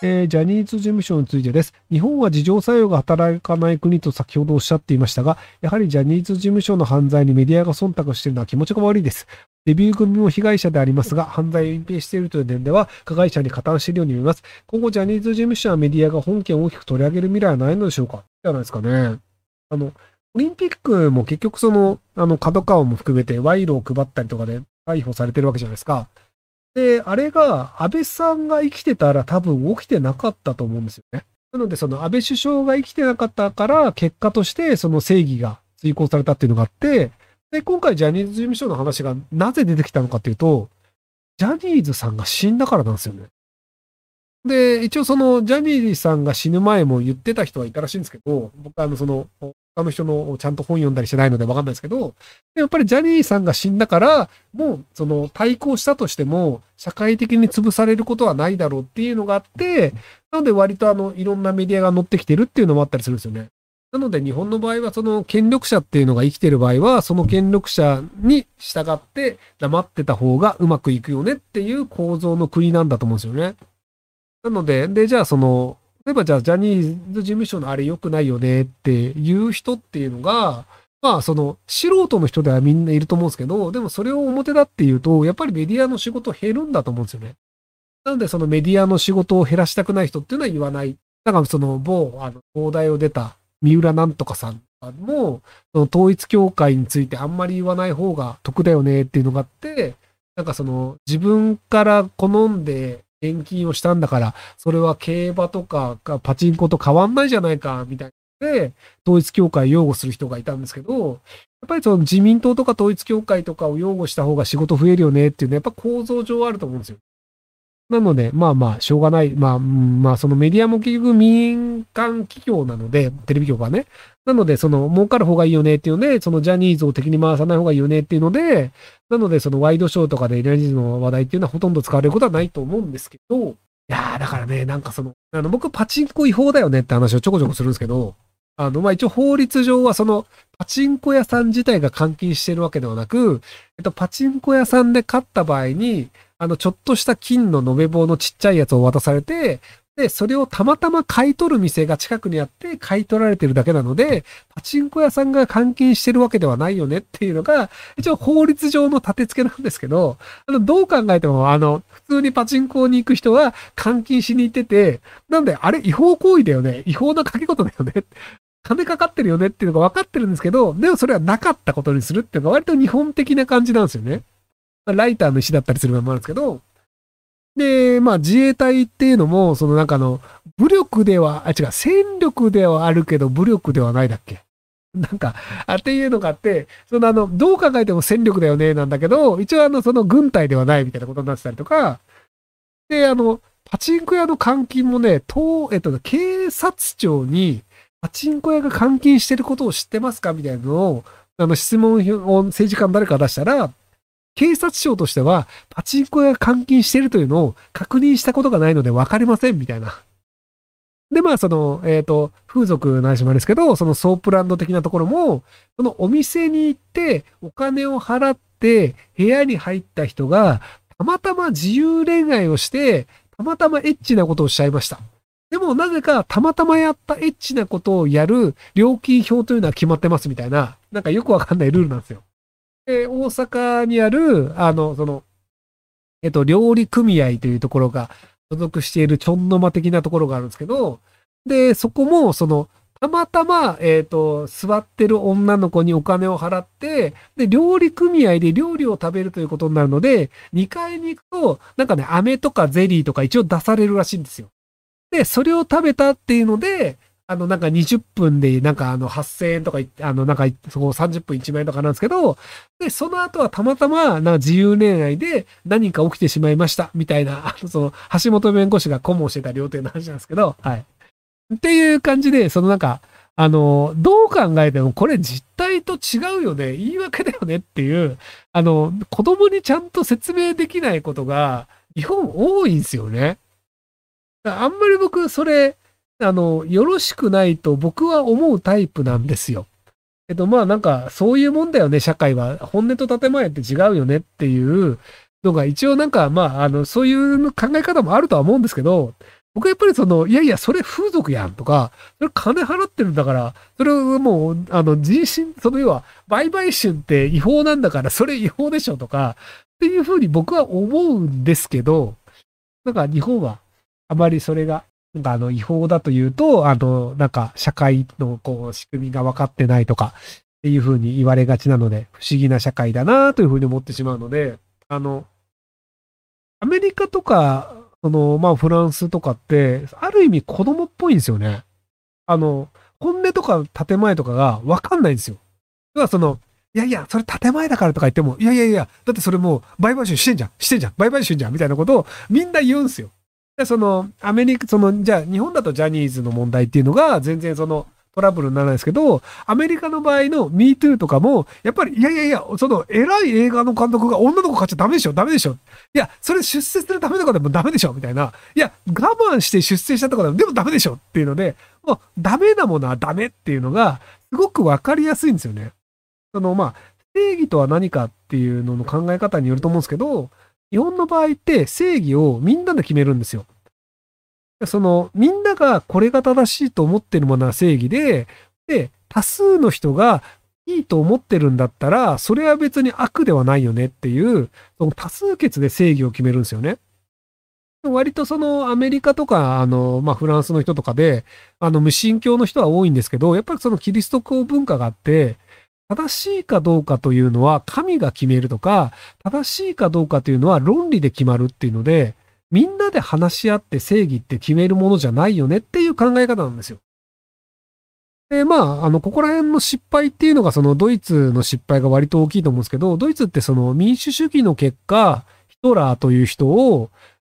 えージャニーズ事務所についてです。日本は自浄作用が働かない国と先ほどおっしゃっていましたが、やはりジャニーズ事務所の犯罪にメディアが忖度しているのは気持ちが悪いです。デビュー組も被害者でありますが、犯罪を隠蔽しているという点では、加害者に加担しているように見えます。今後、ジャニーズ事務所やメディアが本件を大きく取り上げる未来はないのでしょうか？じゃないですかね。あの、オリンピックも結局その、あの、角川も含めて賄賂を配ったりとかで逮捕されてるわけじゃないですか。で、あれが安倍さんが生きてたら多分起きてなかったと思うんですよね。なので、その安倍首相が生きてなかったから、結果としてその正義が追行されたっていうのがあって、で、今回ジャニーズ事務所の話がなぜ出てきたのかっていうと、ジャニーズさんが死んだからなんですよね。で、一応そのジャニーズさんが死ぬ前も言ってた人はいたらしいんですけど、僕はあのその、他の人のちゃんと本読んだりしてないのでわかんないですけど、やっぱりジャニーさんが死んだから、もうその対抗したとしても、社会的に潰されることはないだろうっていうのがあって、なので割とあの、いろんなメディアが乗ってきてるっていうのもあったりするんですよね。なので日本の場合はその権力者っていうのが生きてる場合は、その権力者に従って黙ってた方がうまくいくよねっていう構造の国なんだと思うんですよね。なので、で、じゃあその、例えばじゃあジャニーズ事務所のあれ良くないよねっていう人っていうのが、まあその素人の人ではみんないると思うんですけど、でもそれを表だっていうと、やっぱりメディアの仕事減るんだと思うんですよね。なのでそのメディアの仕事を減らしたくない人っていうのは言わない。だからその某、あの、東大を出た三浦なんとかさんも、その統一教会についてあんまり言わない方が得だよねっていうのがあって、なんかその自分から好んで現金をしたんだから、それは競馬とかパチンコと変わんないじゃないか、みたいな。で、統一協会を擁護する人がいたんですけど、やっぱりその自民党とか統一協会とかを擁護した方が仕事増えるよねっていうのはやっぱ構造上あると思うんですよ。なので、まあまあ、しょうがない。まあ、まあ、そのメディアも結局民間企業なので、テレビ局はね。なので、その、儲かる方がいいよねっていうので、そのジャニーズを敵に回さない方がいいよねっていうので、なので、そのワイドショーとかでジャニーズの話題っていうのはほとんど使われることはないと思うんですけど、いやー、だからね、なんかその、あの、僕、パチンコ違法だよねって話をちょこちょこするんですけど、あの、まあ、一応法律上はその、パチンコ屋さん自体が換金してるわけではなく、えっと、パチンコ屋さんで勝った場合に、あの、ちょっとした金の延べ棒のちっちゃいやつを渡されて、で、それをたまたま買い取る店が近くにあって買い取られてるだけなので、パチンコ屋さんが換金してるわけではないよねっていうのが、一応法律上の立て付けなんですけど、あの、どう考えても、あの、普通にパチンコに行く人は換金しに行ってて、なんで、あれ違法行為だよね違法な掛け事だよね金かかってるよねっていうのが分かってるんですけど、でもそれはなかったことにするっていうのが割と日本的な感じなんですよね。まあライターの石だったりするのもあるんですけど、で、まあ自衛隊っていうのも、そのなんかの、武力では、あ、違う、戦力ではあるけど武力ではないだっけ？なんか、あっていうのがあって、そのあの、どう考えても戦力だよね、なんだけど、一応あの、その軍隊ではないみたいなことになってたりとか、で、あの、パチンコ屋の監禁もね、と、えっと、警察庁に、パチンコ屋が監禁してることを知ってますか？みたいなのを、あの、質問を政治家の誰か出したら、警察庁としては、パチンコ屋が監禁してるというのを確認したことがないので分かりません、みたいな。で、まあ、その、えっ、と、風俗の話もあるんですけど、そのソープランド的なところも、そのお店に行って、お金を払って、部屋に入った人が、たまたま自由恋愛をして、たまたまエッチなことをしちゃいました。でも、なぜか、たまたまやったエッチなことをやる料金表というのは決まってますみたいな、なんかよくわかんないルールなんですよ。で、大阪にある、あの、その、えっと、料理組合というところが所属しているちょんの間的なところがあるんですけど、で、そこも、その、たまたま、えっ、と、座ってる女の子にお金を払って、で、料理組合で料理を食べるということになるので、2階に行くと、なんかね、飴とかゼリーとか一応出されるらしいんですよ。で、それを食べたっていうので、あの、なんか20分で、なんかあの、8000円とか、あの、なんか、そこ30分1万円とかなんですけど、で、その後はたまたま、なんか自由恋愛で何か起きてしまいました、みたいな、あの、その、橋本弁護士が顧問してた料亭の話なんですけど、はい。っていう感じで、そのなんか、あの、どう考えてもこれ実態と違うよね、言い訳だよねっていう、あの、子供にちゃんと説明できないことが、日本多いんですよね。あんまり僕、それ、あの、よろしくないと僕は思うタイプなんですよ。えっと、まあなんか、そういうもんだよね、社会は。本音と建前って違うよねっていうのが、一応なんか、まあ、あの、そういう考え方もあるとは思うんですけど、僕はやっぱりその、いやいや、それ風俗やんとか、それ金払ってるんだから、それをもう、あの、人身、その要は、売買春って違法なんだから、それ違法でしょとか、っていうふうに僕は思うんですけど、なんか日本はあまりそれが、なんかあの違法だというと、あの、なんか社会のこう仕組みが分かってないとかっていうふうに言われがちなので、不思議な社会だなというふうに思ってしまうので、あの、アメリカとか、その、まあフランスとかって、ある意味子供っぽいんですよね。あの、本音とか建前とかが分かんないんですよ。要はその、いやいや、それ建前だからとか言っても、いやいやいや、だってそれもう売買収してんじゃん、してんじゃん、売買収じゃん、みたいなことをみんな言うんですよ。で、その、アメリカ、その、じゃあ、日本だとジャニーズの問題っていうのが、全然その、トラブルにならないですけど、アメリカの場合の MeToo とかも、やっぱり、いやいやいや、その、偉い映画の監督が女の子買っちゃダメでしょダメでしょいや、それ出世するためとかでもダメでしょみたいな。いや、我慢して出世したとかでも、でもダメでしょっていうので、もう、ダメなものはダメっていうのが、すごくわかりやすいんですよね。その、まあ、正義とは何かっていうのの考え方によると思うんですけど、日本の場合って正義をみんなで決めるんですよ。その、みんながこれが正しいと思ってるものは正義で、で、多数の人がいいと思ってるんだったら、それは別に悪ではないよねっていう、その多数決で正義を決めるんですよね。割とそのアメリカとか、あの、まあ、フランスの人とかで、あの、無神教の人は多いんですけど、やっぱりそのキリスト教文化があって、正しいかどうかというのは神が決めるとか、正しいかどうかというのは論理で決まるっていうので、みんなで話し合って正義って決めるものじゃないよねっていう考え方なんですよ。で、まあ、あの、ここら辺の失敗っていうのが、そのドイツの失敗が割と大きいと思うんですけど、ドイツってその民主主義の結果、ヒトラーという人を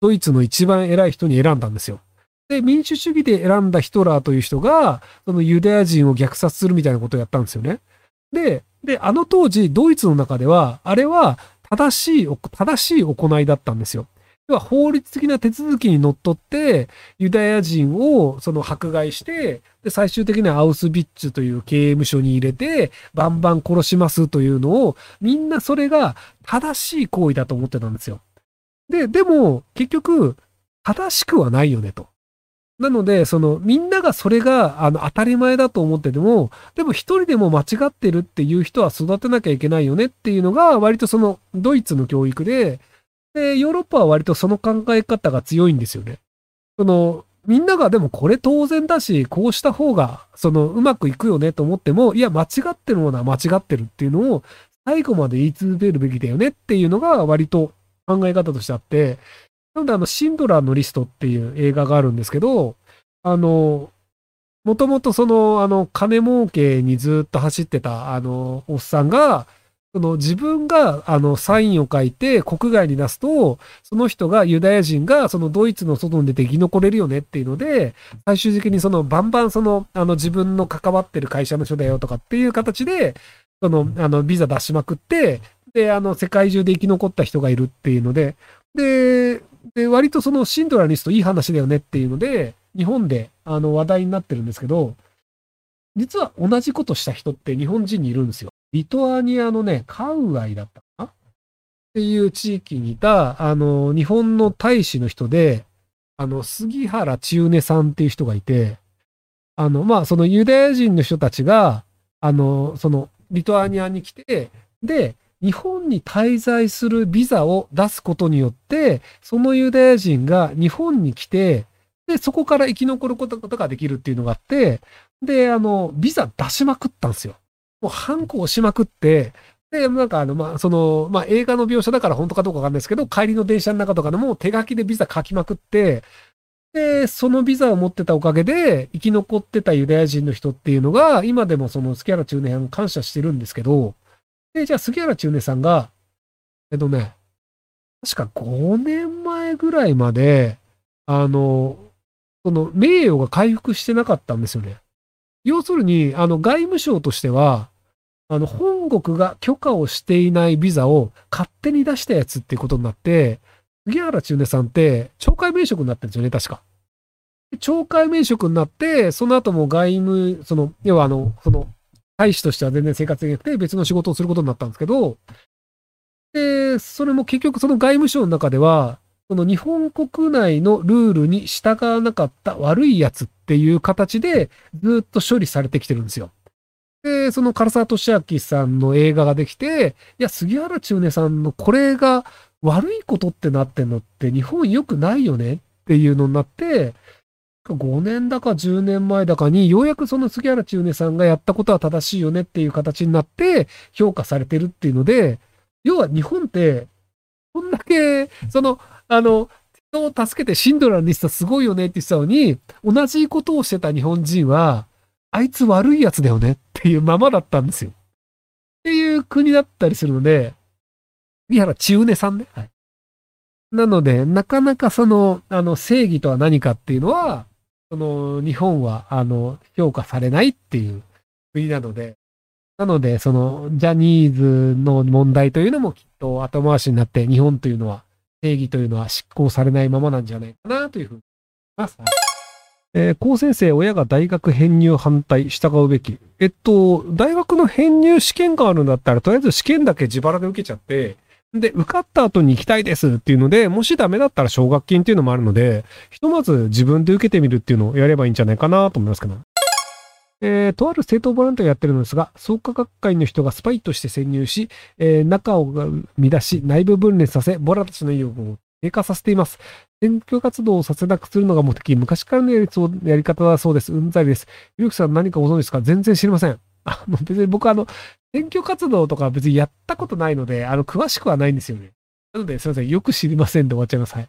ドイツの一番偉い人に選んだんですよ。で、民主主義で選んだヒトラーという人が、そのユダヤ人を虐殺するみたいなことをやったんですよね。で、で、あの当時、ドイツの中では、あれは正しい、正しい行いだったんですよ。要は法律的な手続きにのっとって、ユダヤ人をその迫害して、で、最終的にはアウスビッツという刑務所に入れて、バンバン殺しますというのを、みんなそれが正しい行為だと思ってたんですよ。で、でも、結局、正しくはないよねと。なので、その、みんながそれが、あの、当たり前だと思ってても、でも一人でも間違ってるっていう人は育てなきゃいけないよねっていうのが、割とその、ドイツの教育で、で、ヨーロッパは割とその考え方が強いんですよね。その、みんながでもこれ当然だし、こうした方が、その、うまくいくよねと思っても、いや、間違ってるものは間違ってるっていうのを、最後まで言い続けるべきだよねっていうのが割と考え方としてあって、なのであの、シンドラーのリストっていう映画があるんですけど、あの、もともとその、あの、金儲けにずっと走ってた、あの、おっさんが、その自分があのサインを書いて国外に出すと、その人がユダヤ人がそのドイツの外に出て生き残れるよねっていうので、最終的にそのバンバンそのあの自分の関わってる会社の人だよとかっていう形で、そのあのビザ出しまくって、で、あの世界中で生き残った人がいるっていうので、で、で割とそのシンドラリストいい話だよねっていうので、日本であの話題になってるんですけど、実は同じことした人って日本人にいるんですよ。リトアニアのね、カウアイだったかな？っていう地域にいた、あの、日本の大使の人で、あの、杉原千畝さんっていう人がいて、あの、まあ、そのユダヤ人の人たちが、あの、その、リトアニアに来て、で、日本に滞在するビザを出すことによって、そのユダヤ人が日本に来て、で、そこから生き残ることができるっていうのがあって、で、あの、ビザ出しまくったんですよ。もうハンコ押しまくって、で、なんかあの、まあ、その、まあ、映画の描写だから本当かどうかわかんないですけど、帰りの電車の中とかでも手書きでビザ書きまくって、で、そのビザを持ってたおかげで、生き残ってたユダヤ人の人っていうのが、今でもその杉原中年感謝してるんですけど、で、じゃあ杉原中年さんが、えっとね、確か5年前ぐらいまで、あの、その名誉が回復してなかったんですよね。要するに、あの、外務省としては、あの、本国が許可をしていないビザを勝手に出したやつっていうことになって、杉原千畝さんって、懲戒免職になってるんですよね、確か。懲戒免職になって、その後も外務、その、要はあの、その、大使としては全然生活できなくて、別の仕事をすることになったんですけど、で、それも結局その外務省の中では、その日本国内のルールに従わなかった悪い奴っていう形でずっと処理されてきてるんですよ。で、その唐沢俊明さんの映画ができて、いや、杉原千畝さんのこれが悪いことってなってんのって日本良くないよねっていうのになって、5年だか10年前だかに、ようやくその杉原千畝さんがやったことは正しいよねっていう形になって評価されてるっていうので、要は日本って、こんだけ、その、あの、人を助けてシンドラーのリストすごいよねって言ってたのに、同じことをしてた日本人は、あいつ悪いやつだよねっていうままだったんですよ。っていう国だったりするので、杉原千畝さんね。はい。なので、なかなかその、あの、正義とは何かっていうのは、その、日本は、あの、評価されないっていう国なので、なので、その、ジャニーズの問題というのもきっと後回しになって、日本というのは、正義というのは執行されないままなんじゃないかなというふうに思います。えー、高先生、親が大学編入反対、従うべき。えっと、大学の編入試験があるんだったら、とりあえず試験だけ自腹で受けちゃって、で、受かった後に行きたいですっていうので、もしダメだったら奨学金っていうのもあるので、ひとまず自分で受けてみるっていうのをやればいいんじゃないかなと思いますけど。えー、とある政党ボランティアやってるのですが、創価学会の人がスパイとして潜入し、えー、中を乱し、内部分裂させ、ボラたちの意欲を低下させています。選挙活動をさせなくするのが目的、昔からのやりやり方だそうです。うんざりです。ゆうきさん何かご存知ですか？全然知りません。あの、別に僕あの、選挙活動とか別にやったことないので、あの、詳しくはないんですよね。なので、すいません。よく知りませんで終わっちゃいます。はい。